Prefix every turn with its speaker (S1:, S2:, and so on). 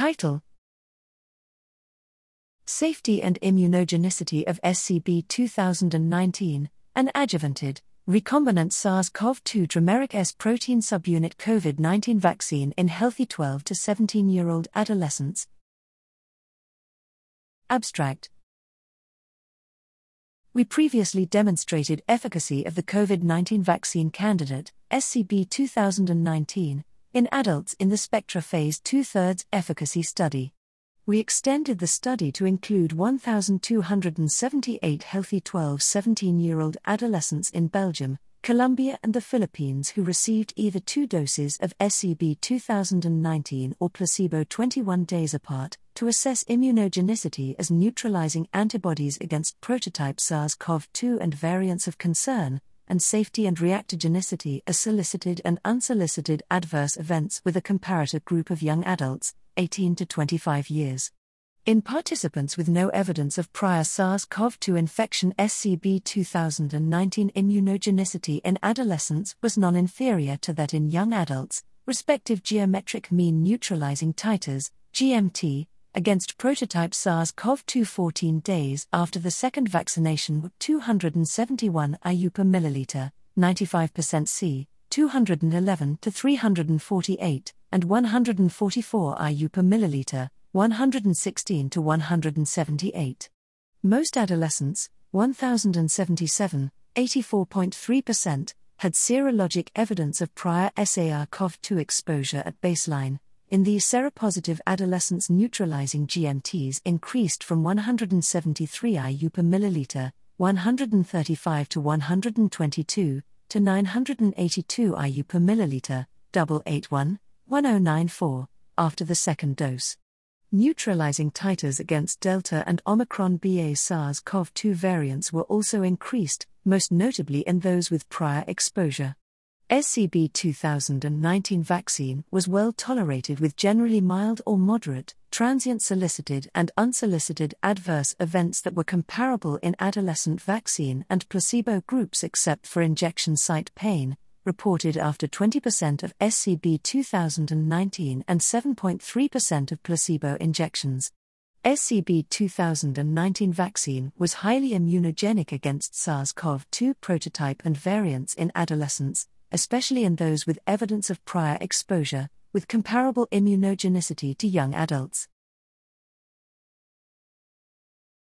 S1: Title Safety and Immunogenicity of SCB 2019, an adjuvanted, recombinant SARS CoV 2 trimeric S protein subunit COVID 19 vaccine in healthy 12 to 17 year old adolescents. Abstract We previously demonstrated efficacy of the COVID 19 vaccine candidate, SCB 2019, in adults in the Spectra Phase 2 thirds efficacy study. We extended the study to include 1,278 healthy 12 17 year old adolescents in Belgium, Colombia, and the Philippines who received either two doses of SCB 2019 or placebo 21 days apart to assess immunogenicity as neutralizing antibodies against prototype SARS CoV 2 and variants of concern, and safety and reactogenicity as solicited and unsolicited adverse events with a comparator group of young adults, 18 to 25 years. In participants with no evidence of prior SARS CoV 2 infection, SCB 2019 immunogenicity in adolescents was non inferior to that in young adults, respective geometric mean neutralizing titers, GMT, against prototype SARS CoV 2 14 days after the second vaccination were 271 IU per milliliter, 95% C, 211 to 348, and 144 IU per milliliter, 116 to 178. Most adolescents, 1077, 84.3%, had serologic evidence of prior SAR CoV 2 exposure at baseline, in these seropositive adolescents, neutralizing GMTs increased from 173 IU per milliliter, 135 to 122, to 982 IU per milliliter, 881, 1094, after the second dose. Neutralizing titers against Delta and Omicron BA SARS CoV 2 variants were also increased, most notably in those with prior exposure. SCB 2019 vaccine was well tolerated with generally mild or moderate, transient solicited and unsolicited adverse events that were comparable in adolescent vaccine and placebo groups except for injection site pain, reported after 20% of SCB 2019 and 7.3% of placebo injections. SCB 2019 vaccine was highly immunogenic against SARS CoV 2 prototype and variants in adolescents, especially in those with evidence of prior exposure, with comparable immunogenicity to young adults.